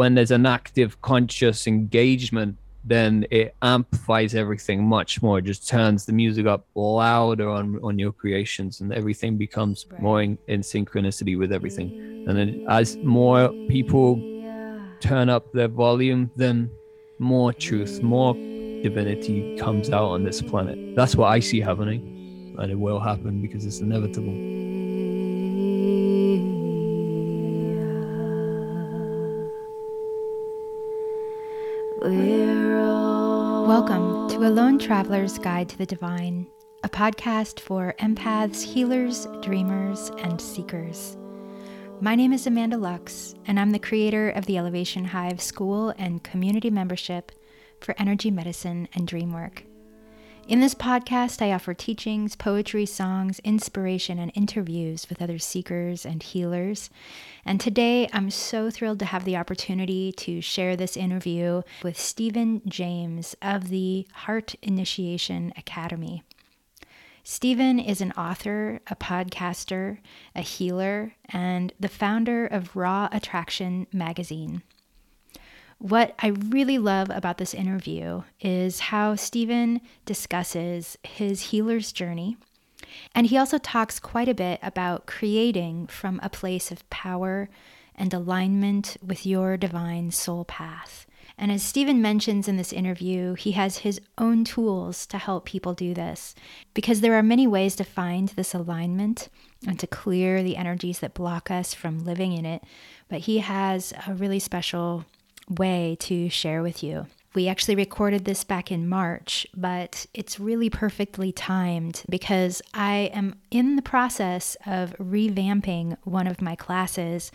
when there's an active conscious engagement then it amplifies everything much more. It just turns the music up louder on on your creations and everything becomes right. more in, in synchronicity with everything. And then as more people turn up their volume then more truth more divinity comes out on this planet. That's what i see happening and it will happen because it's inevitable Welcome to A Lone Traveler's Guide to the Divine, a podcast for empaths, healers, dreamers, and seekers. My name is Amanda Lux, and I'm the creator of the Elevation Hive School and Community Membership for Energy Medicine and Dream Work. In this podcast, I offer teachings, poetry, songs, inspiration, and interviews with other seekers and healers. And today, I'm so thrilled to have the opportunity to share this interview with Stephen James of the Heart Initiation Academy. Stephen is an author, a podcaster, a healer, and the founder of Raw Attraction magazine. What I really love about this interview is how Stephen discusses his healer's journey. And he also talks quite a bit about creating from a place of power and alignment with your divine soul path. And as Stephen mentions in this interview, he has his own tools to help people do this because there are many ways to find this alignment and to clear the energies that block us from living in it. But he has a really special way to share with you. We actually recorded this back in March, but it's really perfectly timed because I am in the process of revamping one of my classes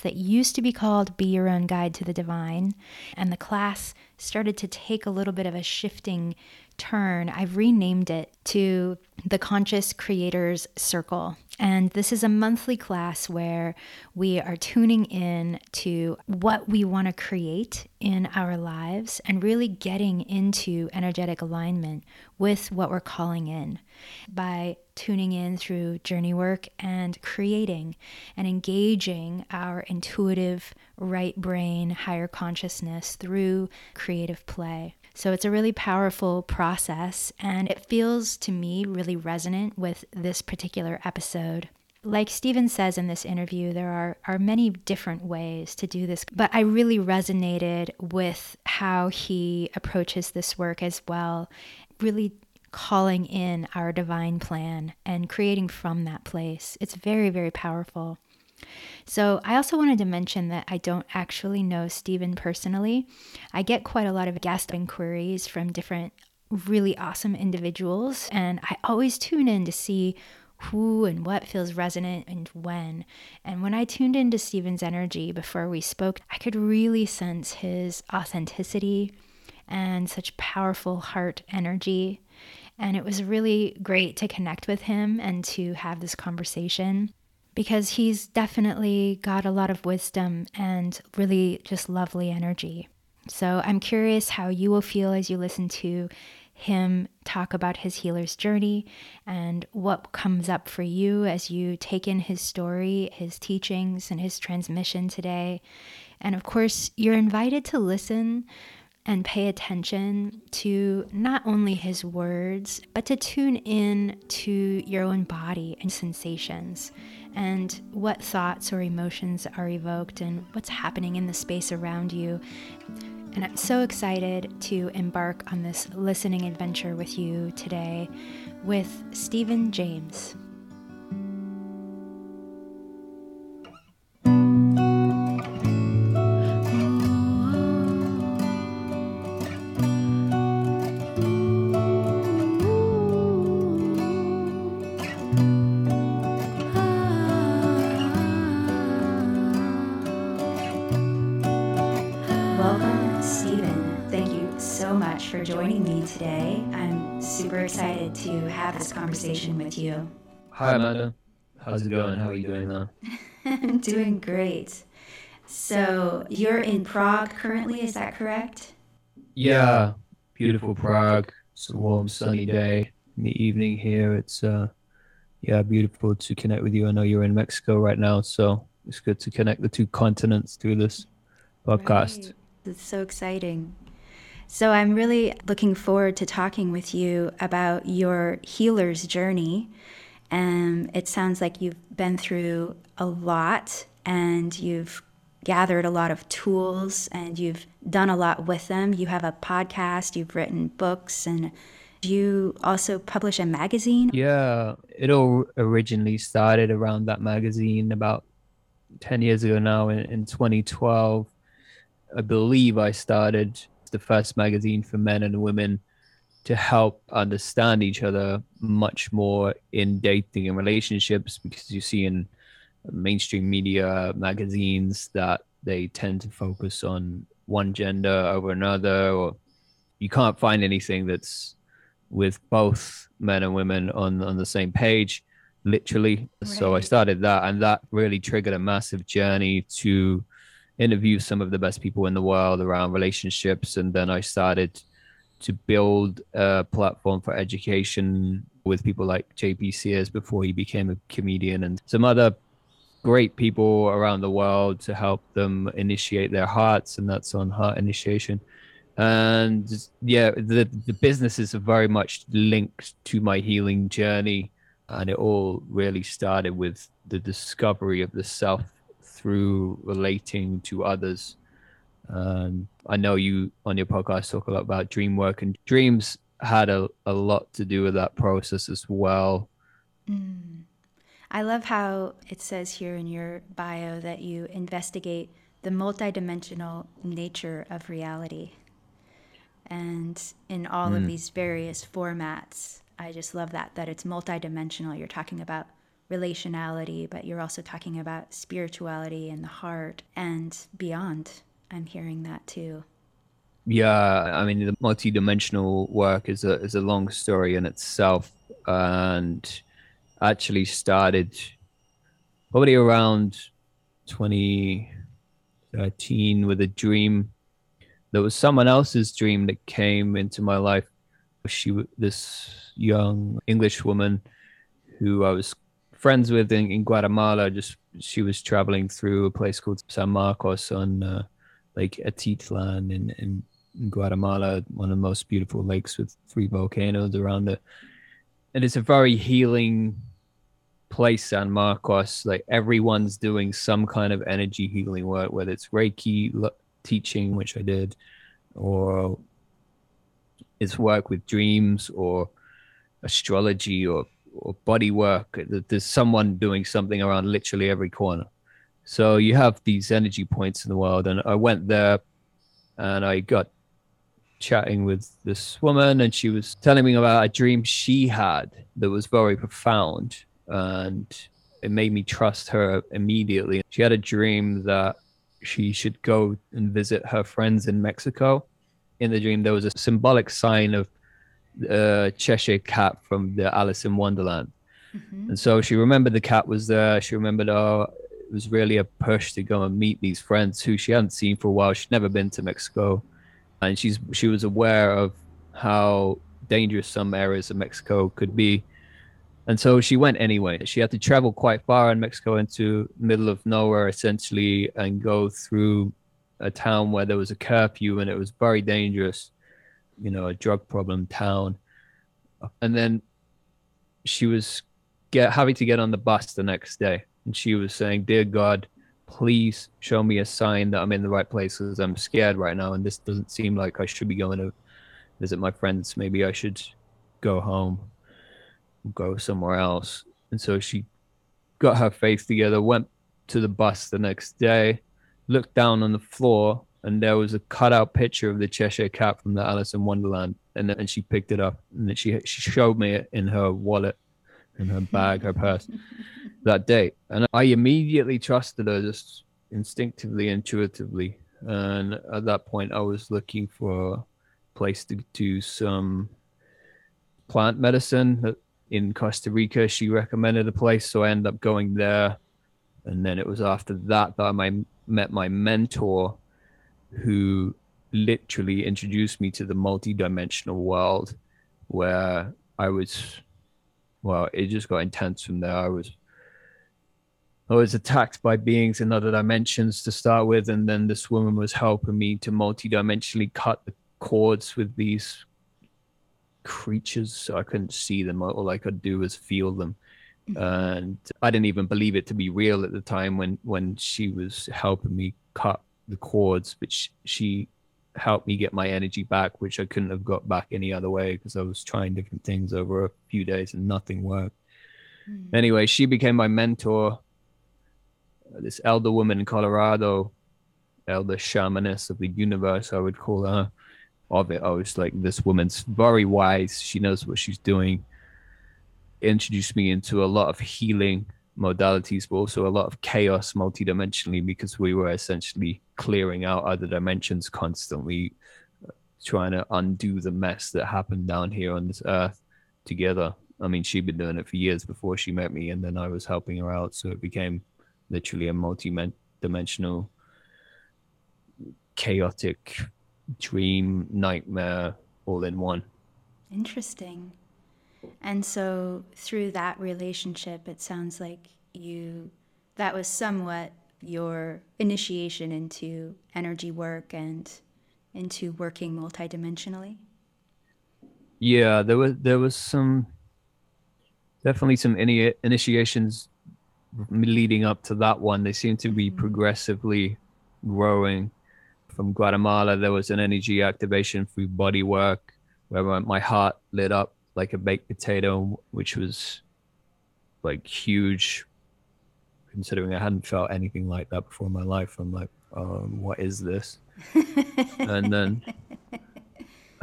that used to be called Be Your Own Guide to the Divine. And the class started to take a little bit of a shifting turn. I've renamed it to the Conscious Creators Circle. And this is a monthly class where we are tuning in to what we want to create in our lives and really getting into energetic alignment with what we're calling in by tuning in through journey work and creating and engaging our intuitive right brain, higher consciousness through creative play. So it's a really powerful process, and it feels to me really resonant with this particular episode. Like Stephen says in this interview, there are, are many different ways to do this, but I really resonated with how he approaches this work as well, really calling in our divine plan and creating from that place. It's very, very powerful. So, I also wanted to mention that I don't actually know Stephen personally. I get quite a lot of guest inquiries from different really awesome individuals, and I always tune in to see who and what feels resonant and when. And when I tuned into Stephen's energy before we spoke, I could really sense his authenticity and such powerful heart energy. And it was really great to connect with him and to have this conversation because he's definitely got a lot of wisdom and really just lovely energy. So I'm curious how you will feel as you listen to him talk about his healer's journey and what comes up for you as you take in his story, his teachings, and his transmission today. And of course, you're invited to listen and pay attention to not only his words, but to tune in to your own body and sensations and what thoughts or emotions are evoked and what's happening in the space around you. And I'm so excited to embark on this listening adventure with you today with Stephen James. Excited to have this conversation with you. Hi, Amanda. How's it going? How are you doing now? I'm doing great. So, you're in Prague currently, is that correct? Yeah, beautiful Prague. It's a warm, sunny day in the evening here. It's, uh, yeah, beautiful to connect with you. I know you're in Mexico right now, so it's good to connect the two continents through this podcast. Right. It's so exciting. So I'm really looking forward to talking with you about your healer's journey. And it sounds like you've been through a lot and you've gathered a lot of tools and you've done a lot with them. You have a podcast, you've written books, and you also publish a magazine. Yeah, it all originally started around that magazine about 10 years ago now in, in 2012. I believe I started the first magazine for men and women to help understand each other much more in dating and relationships because you see in mainstream media magazines that they tend to focus on one gender over another or you can't find anything that's with both men and women on on the same page literally right. so i started that and that really triggered a massive journey to interview some of the best people in the world around relationships and then i started to build a platform for education with people like jp sears before he became a comedian and some other great people around the world to help them initiate their hearts and that's on heart initiation. And yeah the, the businesses are very much linked to my healing journey and it all really started with the discovery of the self through relating to others. And I know you on your podcast talk a lot about dream work, and dreams had a, a lot to do with that process as well. Mm. I love how it says here in your bio that you investigate the multidimensional nature of reality. And in all mm. of these various formats, I just love that, that it's multidimensional. You're talking about relationality, but you're also talking about spirituality and the heart and beyond. I'm hearing that too. Yeah, I mean the multi-dimensional work is a is a long story in itself, and actually started probably around 2013 with a dream. There was someone else's dream that came into my life. She, this young English woman, who I was friends with in, in Guatemala. Just she was traveling through a place called San Marcos on uh, Lake Atitlan in, in, in Guatemala, one of the most beautiful lakes with three volcanoes around it. And it's a very healing place, San Marcos. Like everyone's doing some kind of energy healing work, whether it's Reiki teaching, which I did, or it's work with dreams or astrology or or body work. There's someone doing something around literally every corner. So you have these energy points in the world, and I went there, and I got chatting with this woman, and she was telling me about a dream she had that was very profound, and it made me trust her immediately. She had a dream that she should go and visit her friends in Mexico. In the dream, there was a symbolic sign of uh, Cheshire cat from the Alice in Wonderland. Mm-hmm. And so she remembered the cat was there. She remembered, oh, it was really a push to go and meet these friends who she hadn't seen for a while. She'd never been to Mexico. And she's she was aware of how dangerous some areas of Mexico could be. And so she went anyway. She had to travel quite far in Mexico into middle of nowhere essentially and go through a town where there was a curfew and it was very dangerous you know a drug problem town. And then she was get having to get on the bus the next day. And she was saying dear god please show me a sign that i'm in the right place because i'm scared right now. And this doesn't seem like i should be going to visit my friends. Maybe i should go home go somewhere else. And so she got her faith together went to the bus the next day looked down on the floor and there was a cutout picture of the Cheshire Cat from the Alice in Wonderland, and then she picked it up and then she she showed me it in her wallet, in her bag, her purse, that day, and I immediately trusted her just instinctively, intuitively, and at that point I was looking for a place to do some plant medicine in Costa Rica. She recommended a place, so I ended up going there, and then it was after that that I met my mentor who literally introduced me to the multi-dimensional world where I was well, it just got intense from there. I was I was attacked by beings in other dimensions to start with, and then this woman was helping me to multi-dimensionally cut the cords with these creatures so I couldn't see them. All I could do was feel them. Mm-hmm. And I didn't even believe it to be real at the time when when she was helping me cut the cords, which she, helped me get my energy back, which I couldn't have got back any other way because I was trying different things over a few days and nothing worked. Mm. Anyway, she became my mentor. This elder woman in Colorado, elder shamaness of the universe, I would call her. Of it, I was like, this woman's very wise. She knows what she's doing. Introduced me into a lot of healing modalities, but also a lot of chaos multidimensionally because we were essentially clearing out other dimensions constantly, trying to undo the mess that happened down here on this earth together. I mean, she'd been doing it for years before she met me, and then I was helping her out. So it became literally a multi-dimensional, chaotic dream, nightmare, all in one. Interesting. And so through that relationship, it sounds like you, that was somewhat your initiation into energy work and into working multidimensionally. Yeah, there was there was some definitely some ini- initiations leading up to that one. They seem to be mm-hmm. progressively growing. From Guatemala, there was an energy activation through body work where my heart lit up like a baked potato, which was like huge, considering I hadn't felt anything like that before in my life. I'm like, um, what is this? and then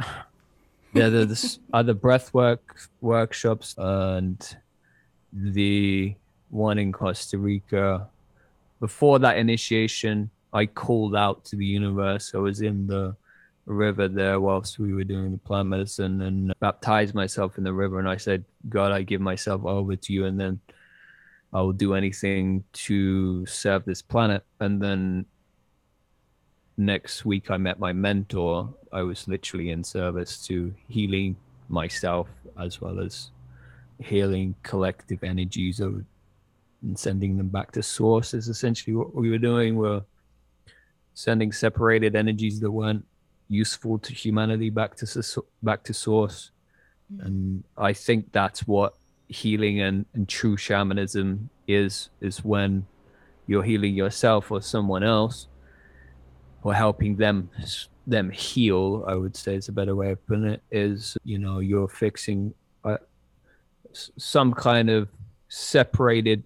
yeah, there's other breath work workshops and the one in Costa Rica. Before that initiation, I called out to the universe. I was in the river there whilst we were doing the plant medicine and baptized myself in the river. And I said, God, I give myself over to you, and then I will do anything to serve this planet. And then next week, I met my mentor. I was literally in service to healing myself as well as healing collective energies and sending them back to source is essentially what we were doing. We're sending separated energies that weren't useful to humanity back to back to source mm. and i think that's what healing and, and true shamanism is is when you're healing yourself or someone else or helping them them heal i would say is a better way of putting it is you know you're fixing uh, some kind of separated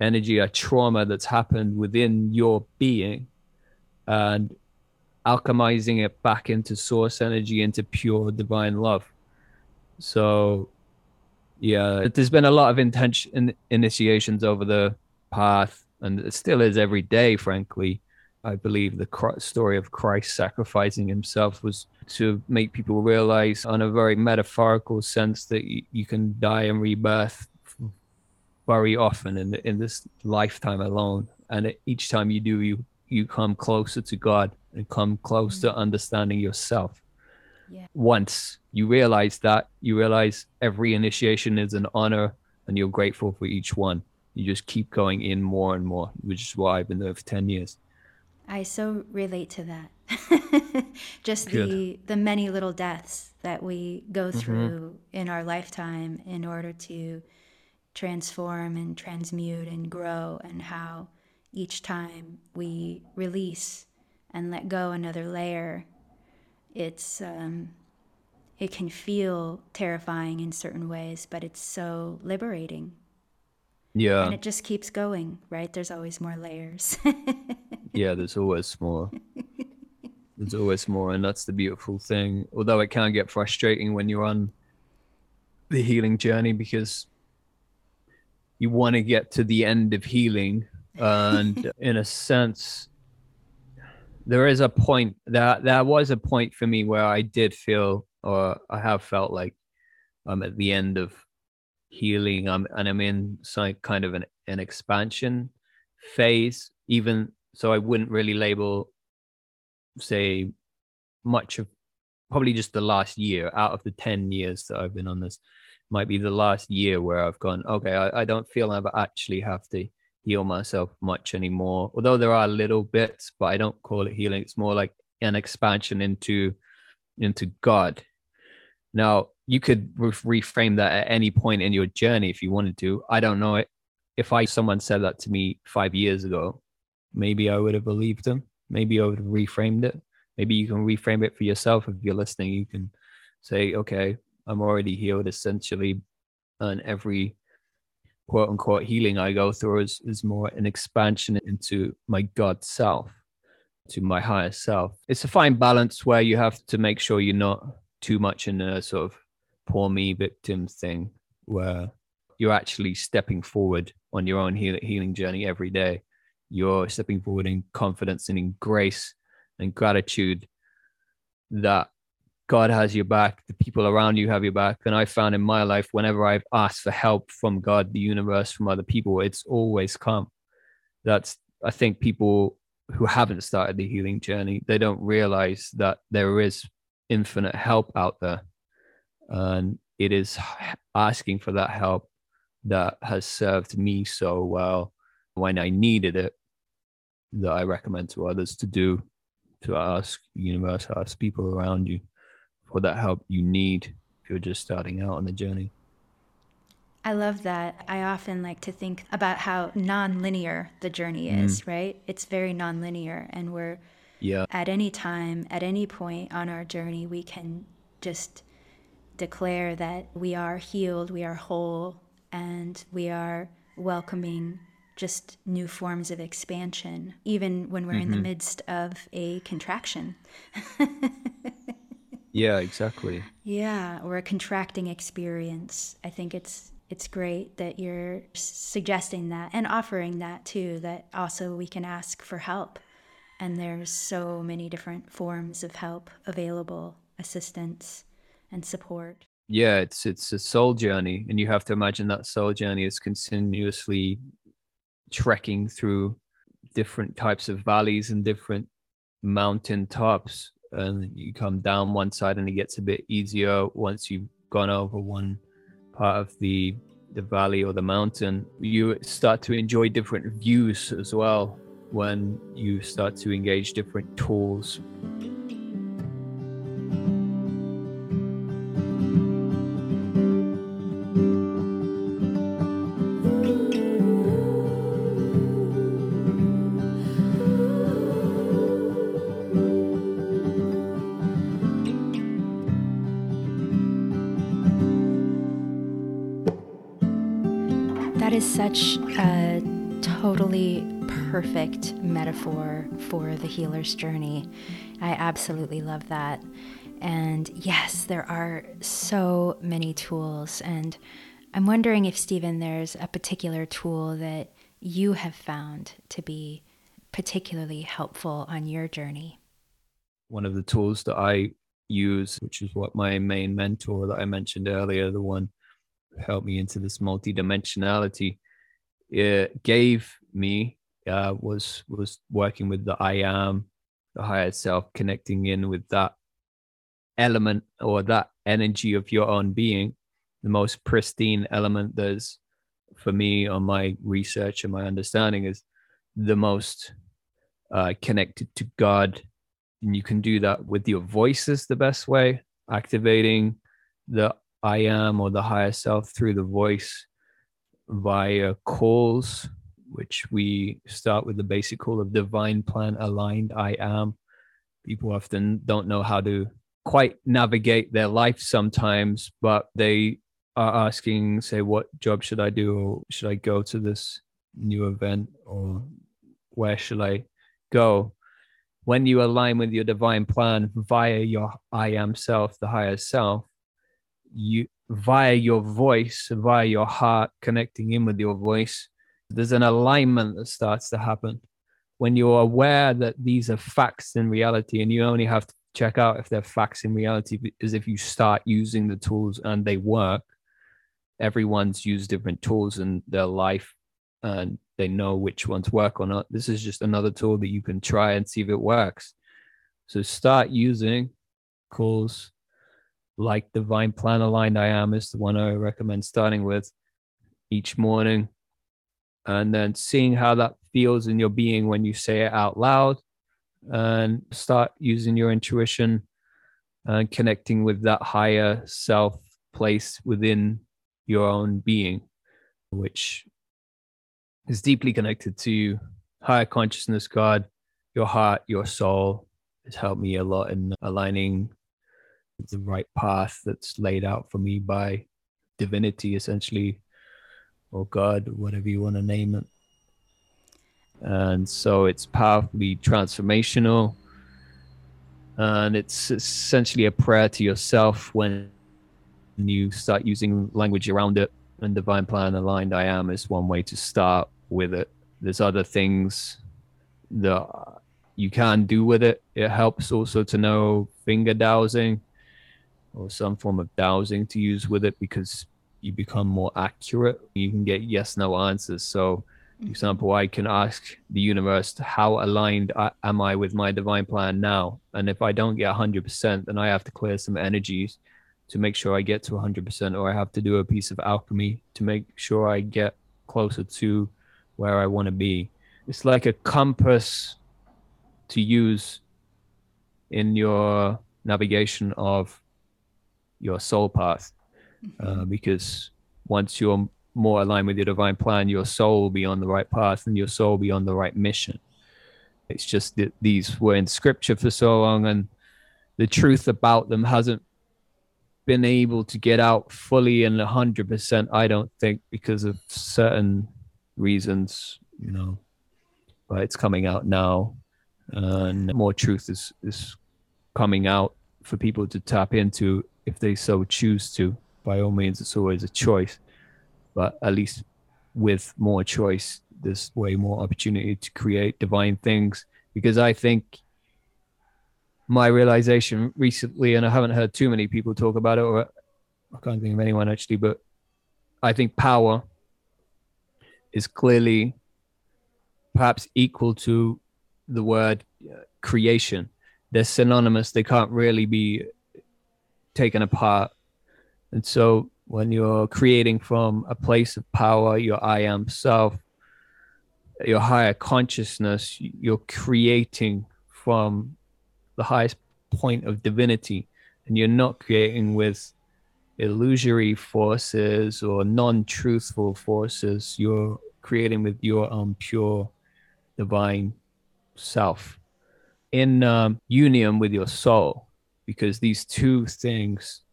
energy a trauma that's happened within your being and alchemizing it back into source energy, into pure divine love. So, yeah, there's been a lot of intention initiations over the path, and it still is every day, frankly. I believe the story of Christ sacrificing himself was to make people realize, on a very metaphorical sense, that you, can die and rebirth very often in, in this lifetime alone. And each time you do, you you come closer to God and come close mm-hmm. to understanding yourself. Yeah. Once you realize that, you realize every initiation is an honor and you're grateful for each one. You just keep going in more and more, which is why I've been there for 10 years. I so relate to that. just Good. the the many little deaths that we go mm-hmm. through mm-hmm. in our lifetime in order to transform and transmute and grow and how each time we release and let go another layer, it's um, it can feel terrifying in certain ways, but it's so liberating. Yeah. And it just keeps going, right? There's always more layers. yeah, there's always more. There's always more, and that's the beautiful thing. Although it can get frustrating when you're on the healing journey because you want to get to the end of healing and in a sense there is a point that that was a point for me where i did feel or i have felt like i'm at the end of healing um, and i'm in some kind of an, an expansion phase even so i wouldn't really label say much of probably just the last year out of the 10 years that i've been on this might be the last year where i've gone okay i, I don't feel i actually have to heal myself much anymore. Although there are little bits, but I don't call it healing. It's more like an expansion into into God. Now, you could re- reframe that at any point in your journey if you wanted to. I don't know it. If I someone said that to me five years ago, maybe I would have believed them. Maybe I would have reframed it. Maybe you can reframe it for yourself if you're listening. You can say, okay, I'm already healed essentially, and every quote unquote healing I go through is, is more an expansion into my God self, to my higher self. It's a fine balance where you have to make sure you're not too much in a sort of poor me victim thing where you're actually stepping forward on your own heal- healing journey every day. You're stepping forward in confidence and in grace and gratitude that God has your back, the people around you have your back. And I found in my life, whenever I've asked for help from God, the universe, from other people, it's always come. That's, I think, people who haven't started the healing journey, they don't realize that there is infinite help out there. And it is asking for that help that has served me so well when I needed it that I recommend to others to do, to ask universe, ask people around you for that help you need if you're just starting out on the journey. I love that. I often like to think about how non-linear the journey mm. is, mm. right? It's very non-linear and we're yeah. at any time, at any point on our journey, we can just declare that we are healed, we are whole, and we are welcoming just new forms of expansion, even when we're mm-hmm. in the mm-hmm. midst of a contraction. yeah, exactly. Yeah, or a contracting experience. I think it's it's great that you're suggesting that and offering that too that also we can ask for help and there's so many different forms of help available assistance and support yeah it's it's a soul journey and you have to imagine that soul journey is continuously trekking through different types of valleys and different mountain tops and you come down one side and it gets a bit easier once you've gone over one part of the the valley or the mountain. You start to enjoy different views as well when you start to engage different tools perfect metaphor for the healer's journey. I absolutely love that. And yes, there are so many tools. And I'm wondering if, Stephen, there's a particular tool that you have found to be particularly helpful on your journey. One of the tools that I use, which is what my main mentor that I mentioned earlier, the one who helped me into this multidimensionality it gave me uh, was was working with the I am, the higher self, connecting in with that element or that energy of your own being, the most pristine element that's for me on my research and my understanding is the most uh, connected to God. And you can do that with your voices the best way, activating the I am or the higher self through the voice via calls, which we start with the basic call of divine plan aligned I am. People often don't know how to quite navigate their life sometimes, but they are asking, say, what job should I do? Or should I go to this new event? Or where should I go? When you align with your divine plan via your I am self, the higher self, you via your voice, via your heart, connecting in with your voice, there's an alignment that starts to happen. When you're aware that these are facts in reality, and you only have to check out if they're facts in reality, is if you start using the tools and they work. Everyone's used different tools in their life and they know which ones work or not. This is just another tool that you can try and see if it works. So start using calls like Divine Plan Aligned I Am is the one I recommend starting with each morning. And then seeing how that feels in your being when you say it out loud and start using your intuition and connecting with that higher self place within your own being which is deeply connected to higher consciousness god your heart your soul has helped me a lot in aligning the right path that's laid out for me by divinity essentially or god whatever you want to name it. And so it's powerfully transformational. And it's essentially a prayer to yourself when you start using language around it. And divine plan aligned i am is one way to start with it. There's other things that you can do with it. It helps also to know finger dowsing or some form of dowsing to use with it because you become more accurate you can get yes no answers so for example, I can ask the universe, how aligned am I with my divine plan now? And if I don't get 100%, then I have to clear some energies to make sure I get to 100%, or I have to do a piece of alchemy to make sure I get closer to where I want to be. It's like a compass to use in your navigation of your soul path, uh, mm-hmm. because once you're more aligned with your divine plan, your soul will be on the right path and your soul will be on the right mission. It's just that these were in scripture for so long and the truth about them hasn't been able to get out fully and 100%, I don't think, because of certain reasons, you know. But it's coming out now and more truth is, is coming out for people to tap into if they so choose to. By all means, it's always a choice but at least with more choice there's way more opportunity to create divine things. Because i think my realization recently and i haven't heard too many people talk about it or i can't think of anyone actually but i think power is clearly perhaps equal to the word uh, creation. They're synonymous. They can't really be taken apart and so when you're creating from a place of power, your I am self, your higher consciousness, you're creating from the highest point of divinity, and you're not creating with illusory forces or non truthful forces. You're creating with your own pure divine self. In um, union with your soul, because these two things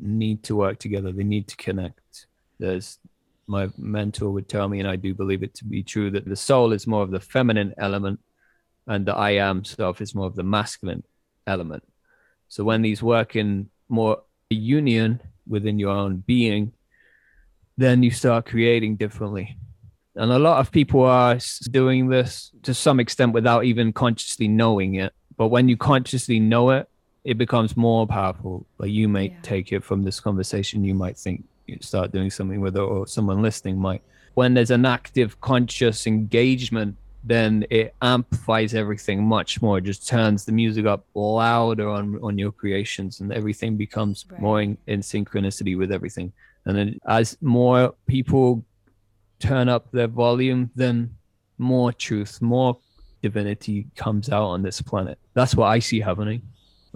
need to work together. They need to connect. There's my mentor would tell me, and I do believe it to be true, that the soul is more of the feminine element and the I am self is more of the masculine element. So when these work in more union within your own being, then you start creating differently. And a lot of people are doing this to some extent without even consciously knowing it. But when you consciously know it, it becomes more powerful. Like you may yeah. take it from this conversation, you might think you start doing something with it, or someone listening might. When there's an active, conscious engagement, then it amplifies everything much more. It just turns the music up louder on on your creations, and everything becomes right. more in, in synchronicity with everything. And then as more people turn up their volume, then more truth, more divinity comes out on this planet. That's what I see happening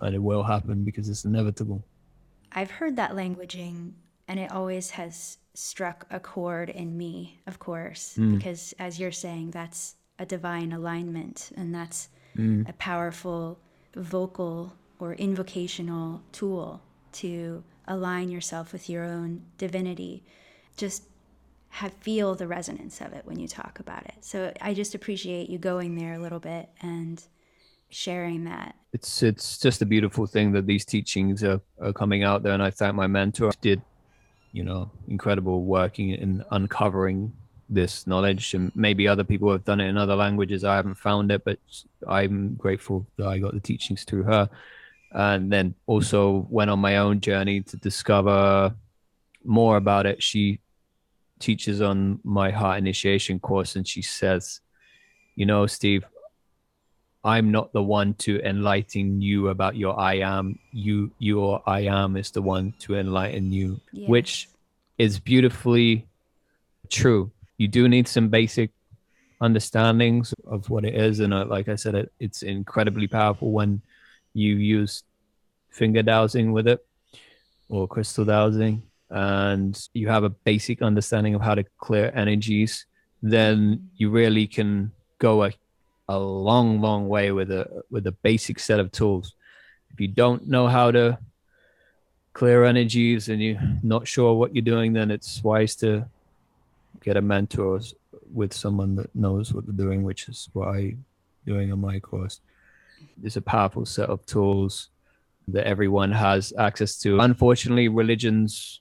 and it will happen because it's inevitable. I've heard that languaging, and it always has struck a chord in me, of course, mm. because as you're saying, that's a divine alignment, and that's mm. a powerful vocal or invocational tool to align yourself with your own divinity. Just have feel the resonance of it when you talk about it. So I just appreciate you going there a little bit and sharing that. It's it's just a beautiful thing that these teachings are, are coming out there, and I thank my mentor did, you know, incredible working in uncovering this knowledge, and maybe other people have done it in other languages. I haven't found it, but I'm grateful that I got the teachings through her, and then also went on my own journey to discover more about it. She teaches on my heart initiation course, and she says, you know, Steve, I'm not the one to enlighten you about your I am. You, your I am is the one to enlighten you, yes. which is beautifully true. you do need some basic understandings of what it is. And uh, like I said, it, it's incredibly powerful when you use finger dowsing with it or crystal dowsing and you have a basic understanding of how to clear energies, then you really can go a, a long, long way with a with a basic set of tools. If you don't know how to clear energies and you're not sure what you're doing, then it's wise to get a mentor with someone that knows what they're doing, which is what I'm doing on my course. It's a powerful set of tools that everyone has access to. Unfortunately, religions,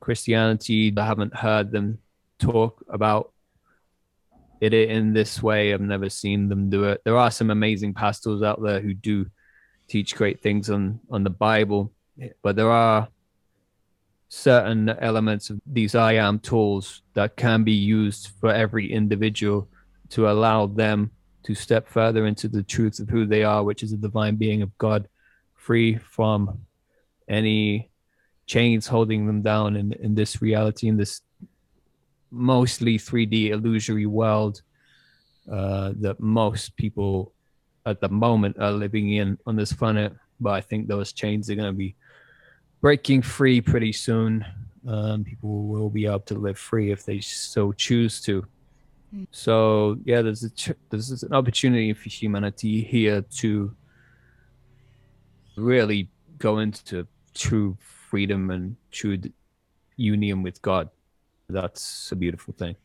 Christianity, I haven't heard them talk about it in this way. I've never seen them do it. There are some amazing pastors out there who do teach great things on on the Bible, but there are certain elements of these I am tools that can be used for every individual to allow them to step further into the truth of who they are, which is a divine being of God, free from any chains holding them down in, in this reality, in this mostly 3D illusory world uh, that most people at the moment are living in on this planet. But I think those chains are going to be breaking free pretty soon. Um, people will be able to live free if they so choose to. Mm. So yeah, there's a ch- there's an opportunity for humanity here to really go into true freedom and true union with God. That's a beautiful thing.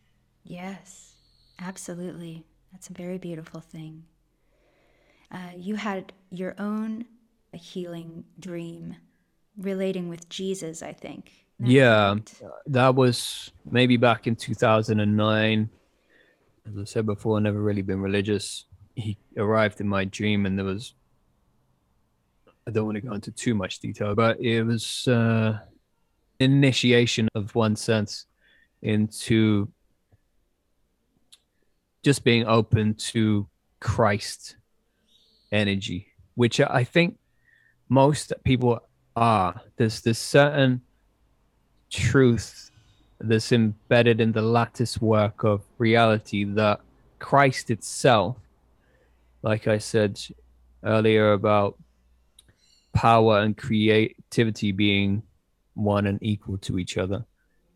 Yes, absolutely. That's a very beautiful thing. Uh, you had your own healing dream relating with Jesus, I think. yeah, that was maybe back in 2009. As I said before, I've never really been religious. He arrived in my dream, and there was, I don't want to go into too much detail, but it was uh, initiation of one sense into just being open to Christ energy, which I think most people are. There's this certain truth that's embedded in the lattice work of reality that Christ itself, like I said earlier about power and creativity being one and equal to each other.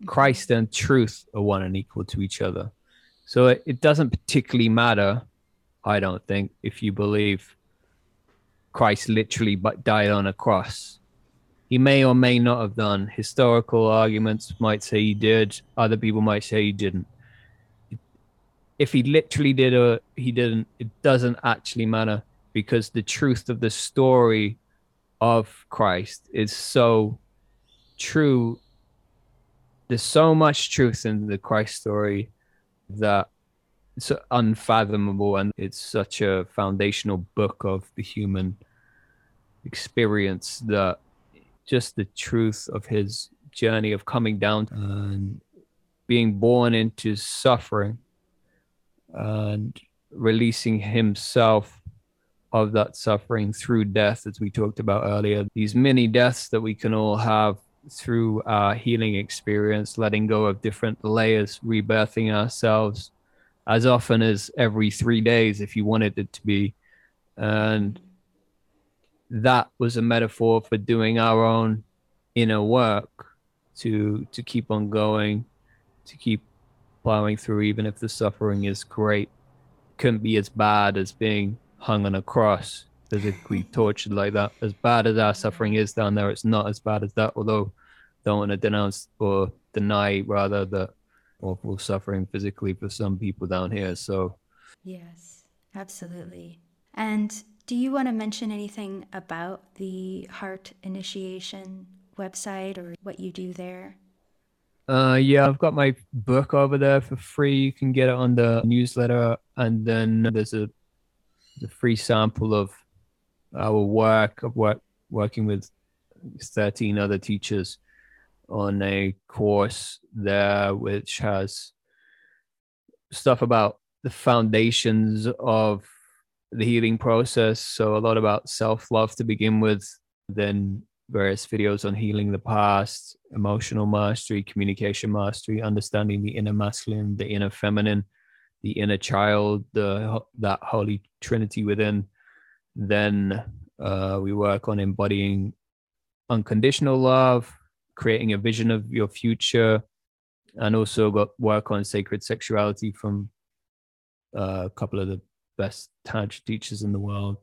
Christ and truth are one and equal to each other. So it, it doesn't particularly matter, I don't think, if you believe Christ literally but died on a cross he may or may not have done. Historical arguments might say he did. Other people might say he didn't. If he literally did or he didn't, it doesn't actually matter because the truth of the story of Christ is so true. There's so much truth in the Christ story that it's unfathomable and it's such a foundational book of the human experience that just the truth of his journey of coming down and being born into suffering and releasing himself of that suffering through death, as we talked about earlier. These many deaths that we can all have through our healing experience, letting go of different layers, rebirthing ourselves as often as every three days, if you wanted it to be. And that was a metaphor for doing our own inner work to to keep on going, to keep plowing through, even if the suffering is great. Couldn't be as bad as being hung on a cross, physically tortured like that. As bad as our suffering is down there, it's not as bad as that. Although, don't want to denounce or deny rather the awful suffering physically for some people down here. So, yes, absolutely. And do you want to mention anything about the heart initiation website or what you do there? Uh, yeah, I've got my book over there for free. You can get it on the newsletter, and then there's a the free sample of our work of work working with 13 other teachers on a course there, which has stuff about the foundations of the healing process. So a lot about self love to begin with, then various videos on healing the past, emotional mastery, communication mastery, understanding the inner masculine, the inner feminine, the inner child, the that holy trinity within. Then uh, we work on embodying unconditional love, creating a vision of your future, and also got work on sacred sexuality from uh, a couple of the best tantra teachers in the world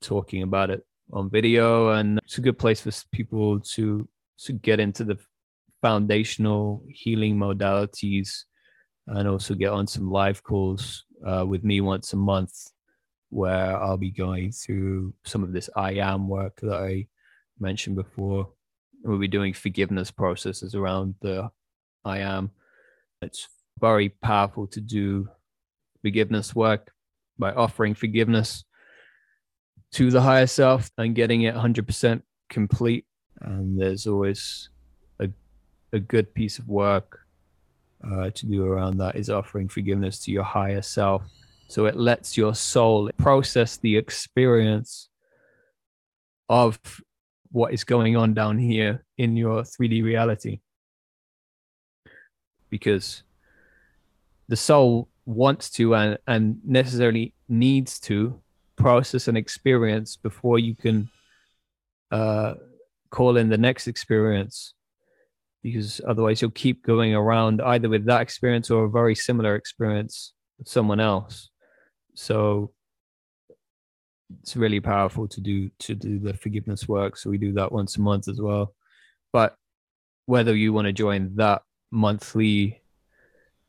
talking about it on video. And it's a good place for people to to get into the foundational healing modalities and also get on some live calls uh, with me once a month where I'll be going through some of this I am work that I mentioned before. We'll be doing forgiveness processes around the I am. It's very powerful to do forgiveness work by offering forgiveness to the higher self and getting it 100% complete. And there's always a, a good piece of work uh, to do around that is offering forgiveness to your higher self. So it lets your soul process the experience of what is going on down here in your 3D reality. Because the soul wants to and, and necessarily needs to process an experience before you can uh, call in the next experience because otherwise you'll keep going around either with that experience or a very similar experience with someone else so it's really powerful to do to do the forgiveness work so we do that once a month as well but whether you want to join that monthly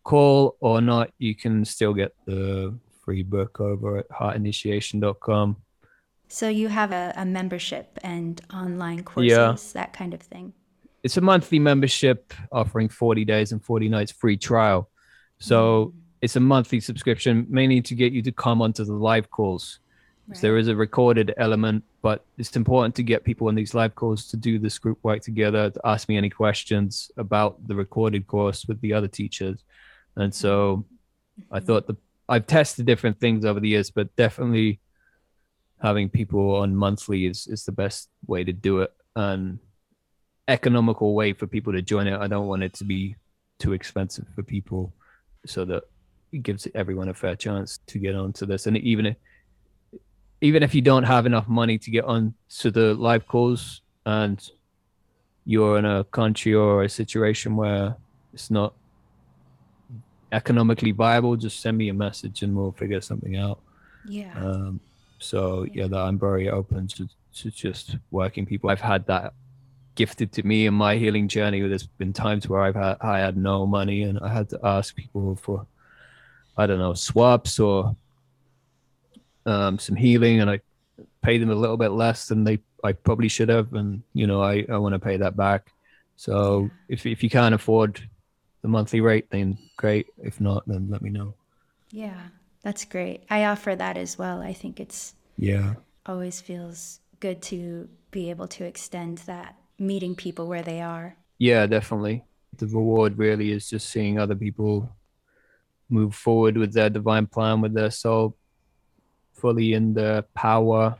call or not you can still get the free book over at heartinitiation.com. So you have a, a membership and online courses, yeah. that kind of thing. It's a monthly membership offering 40 days and 40 nights free trial. So mm. It's a monthly subscription, mainly to get you to come onto the live calls. Right. So there is a recorded element, but it's important to get people on these live calls to do this group work together, to ask me any questions about the recorded course with the other teachers. And so mm-hmm. I thought the I've tested different things over the years, but definitely having people on monthly is is the best way to do it and economical way for people to join it. I don't want it to be too expensive for people, so that gives everyone a fair chance to get onto this. And even if even if you don't have enough money to get on to the live calls and you're in a country or a situation where it's not economically viable, just send me a message and we'll figure something out. Yeah. Um, so yeah, that I'm very open to, to just working people. I've had that gifted to me in my healing journey. There's been times where I've had I had no money and I had to ask people for I don't know swaps or um, some healing, and I pay them a little bit less than they I probably should have, and you know I I want to pay that back. So if if you can't afford the monthly rate, then great. If not, then let me know. Yeah, that's great. I offer that as well. I think it's yeah always feels good to be able to extend that meeting people where they are. Yeah, definitely. The reward really is just seeing other people move forward with their divine plan, with their soul fully in their power.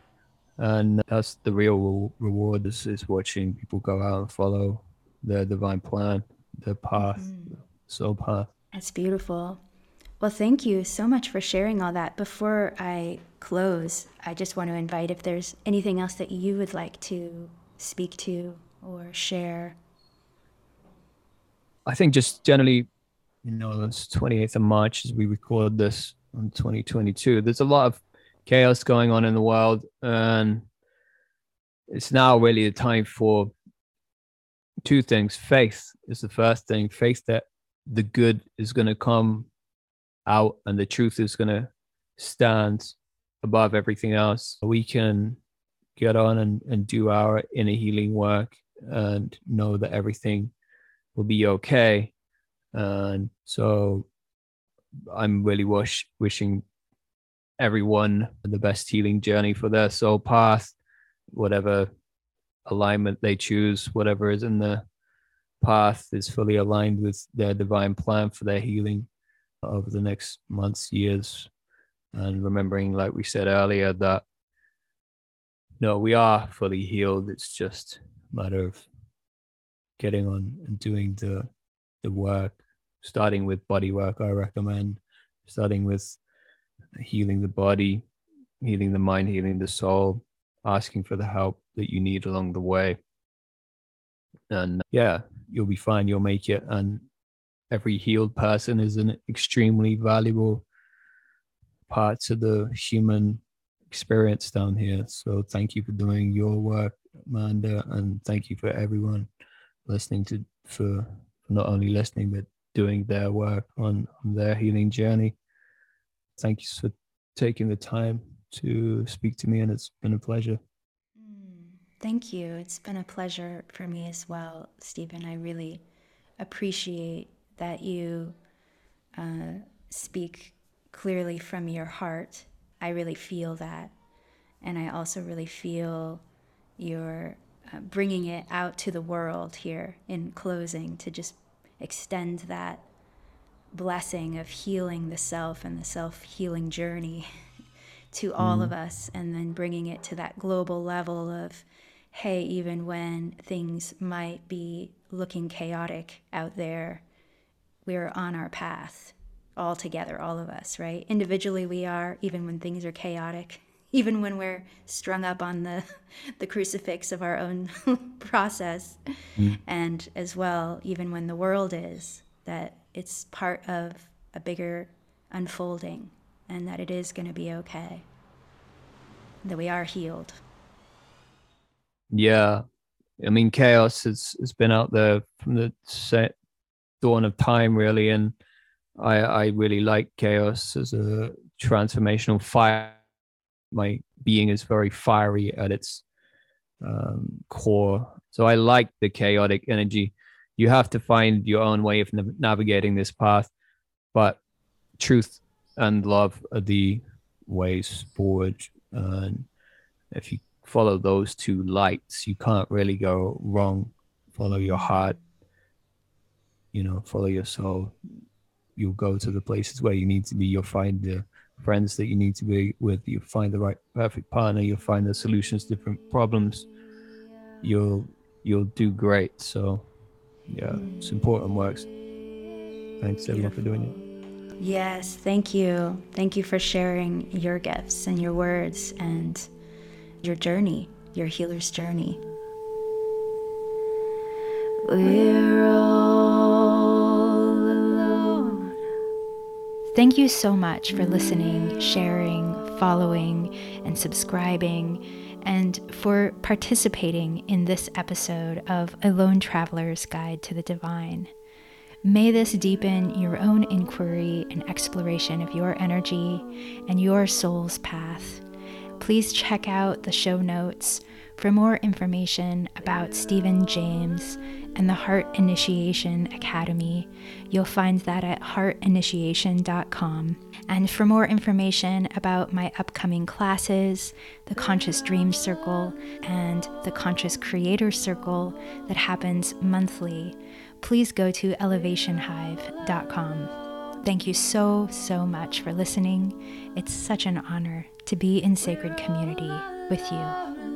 And that's the real reward is, is watching people go out and follow their divine plan their path, mm-hmm. soul path. That's beautiful. Well, thank you so much for sharing all that. Before I close, I just want to invite if there's anything else that you would like to speak to or share. I think just generally, you know, it's 28th of March as we record this in 2022. There's a lot of chaos going on in the world, and it's now really the time for two things. Faith is the first thing. Faith that the good is going to come out and the truth is going to stand above everything else. We can get on and, and do our inner healing work and know that everything will be okay. And so I'm really wish, wishing everyone the best healing journey for their soul path, whatever alignment they choose, whatever is in the path is fully aligned with their divine plan for their healing over the next months, years. And remembering, like we said earlier, that no, we are fully healed. It's just a matter of getting on and doing the the work, starting with body work. I recommend starting with healing the body, healing the mind, healing the soul, asking for the help that you need along the way. And uh, yeah, you'll be fine. You'll make it. And every healed person is an extremely valuable part to the human experience down here. So thank you for doing your work, Amanda, and thank you for everyone listening to for not only listening but doing their work on, on their healing journey. Thank you for taking the time to speak to me, and it's been a pleasure. Mm, thank you. It's been a pleasure for me as well, Stephen. I really appreciate that you uh, speak clearly from your heart. I really feel that. And I also really feel your uh, bringing it out to the world here in closing to just extend that blessing of healing the self and the self healing journey to all mm. of us, and then bringing it to that global level of, hey, even when things might be looking chaotic out there, we're on our path all together, all of us, right? Individually, we are, even when things are chaotic, even when we're strung up on the, the crucifix of our own process, mm. and as well, even when the world is, that it's part of a bigger unfolding and that it is going to be okay, that we are healed. Yeah. I mean, chaos has, has been out there from the set dawn of time, really. And I, I really like chaos as a transformational fire. My being is very fiery at its um, core. So I like the chaotic energy. You have to find your own way of nav- navigating this path but truth and love are the ways forward and if you follow those two lights you can't really go wrong. Follow your heart you know follow your soul. You'll go to the places where you need to be. You'll find the friends that you need to be with you'll find the right perfect partner you'll find the solutions to different problems you'll you'll do great so yeah, it's important works. Thanks everyone for doing it. Yes, thank you. Thank you for sharing your gifts and your words and your journey, your healer's journey. We're all Thank you so much for listening, sharing, following, and subscribing and for participating in this episode of A Lone Traveler's Guide to the Divine. May this deepen your own inquiry and exploration of your energy and your soul's path. Please check out the show notes for more information about Stephen James and the Heart Initiation Academy. You'll find that at heartinitiation.com. And for more information about my upcoming classes, the Conscious Dream Circle, and the Conscious Creator Circle that happens monthly, please go to elevationhive.com. Thank you so, so much for listening. It's such an honor to be in sacred community with you.